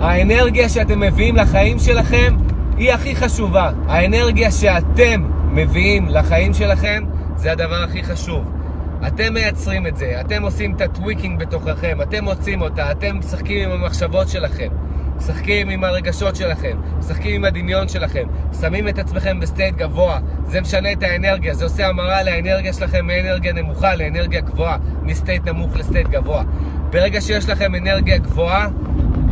האנרגיה שאתם מביאים לחיים שלכם היא הכי חשובה. האנרגיה שאתם מביאים לחיים שלכם זה הדבר הכי חשוב. אתם מייצרים את זה, אתם עושים את ה tweaking בתוככם, אתם מוצאים אותה, אתם משחקים עם המחשבות שלכם, משחקים עם הרגשות שלכם, משחקים עם הדמיון שלכם, שמים את עצמכם ב state גבוה, זה משנה את האנרגיה, זה עושה המרה לאנרגיה שלכם מאנרגיה נמוכה לאנרגיה גבוהה, מסטייט נמוך לסטייט גבוה. ברגע שיש לכם אנרגיה גבוהה,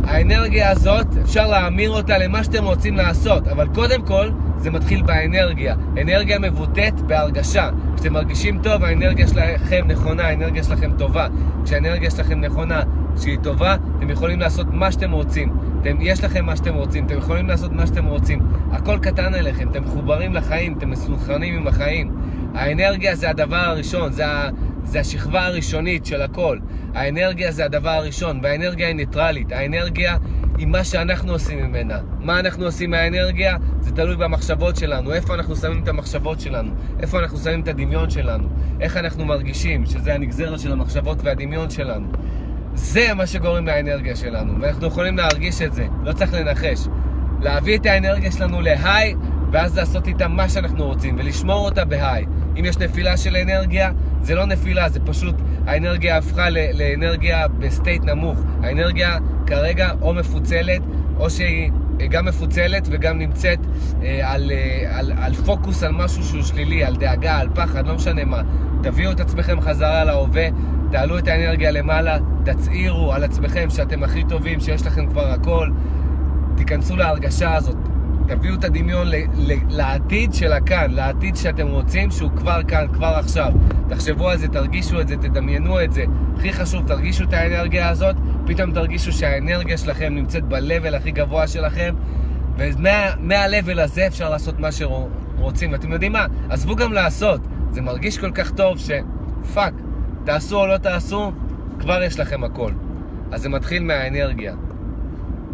האנרגיה הזאת, אפשר להמיר אותה למה שאתם רוצים לעשות, אבל קודם כל, זה מתחיל באנרגיה. אנרגיה מבוטאת בהרגשה. כשאתם מרגישים טוב, האנרגיה שלכם נכונה, האנרגיה שלכם טובה. כשהאנרגיה שלכם נכונה, שהיא טובה, אתם יכולים לעשות מה שאתם רוצים. אתם, יש לכם מה שאתם רוצים, אתם יכולים לעשות מה שאתם רוצים. הכל קטן עליכם, אתם מחוברים לחיים, אתם מסונכרנים עם החיים. האנרגיה זה הדבר הראשון, זה, ה, זה השכבה הראשונית של הכל. האנרגיה זה הדבר הראשון, והאנרגיה היא ניטרלית. האנרגיה היא מה שאנחנו עושים ממנה. מה אנחנו עושים מהאנרגיה? זה תלוי במחשבות שלנו. איפה אנחנו שמים את המחשבות שלנו? איפה אנחנו שמים את הדמיון שלנו? איך אנחנו מרגישים, שזה הנגזרת של המחשבות והדמיון שלנו. זה מה שגורם לאנרגיה שלנו, ואנחנו יכולים להרגיש את זה, לא צריך לנחש. להביא את האנרגיה שלנו להיי, ואז לעשות איתה מה שאנחנו רוצים, ולשמור אותה ב high. אם יש נפילה של אנרגיה, זה לא נפילה, זה פשוט האנרגיה הפכה לאנרגיה ב state נמוך. האנרגיה כרגע או מפוצלת, או שהיא גם מפוצלת וגם נמצאת אה, על, אה, על, על פוקוס על משהו שהוא שלילי, על דאגה, על פחד, לא משנה מה. תביאו את עצמכם חזרה להווה, תעלו את האנרגיה למעלה, תצהירו על עצמכם שאתם הכי טובים, שיש לכם כבר הכל. תיכנסו להרגשה הזאת, תביאו את הדמיון לעתיד של הכאן, לעתיד שאתם רוצים, שהוא כבר כאן, כבר עכשיו. תחשבו על זה, תרגישו את זה, תדמיינו את זה. הכי חשוב, תרגישו את האנרגיה הזאת, פתאום תרגישו שהאנרגיה שלכם נמצאת ב-level הכי גבוה שלכם, ומה-level הזה אפשר לעשות מה שרוצים. ואתם יודעים מה? עזבו גם לעשות. זה מרגיש כל כך טוב שפאק, תעשו או לא תעשו, כבר יש לכם הכל. אז זה מתחיל מהאנרגיה.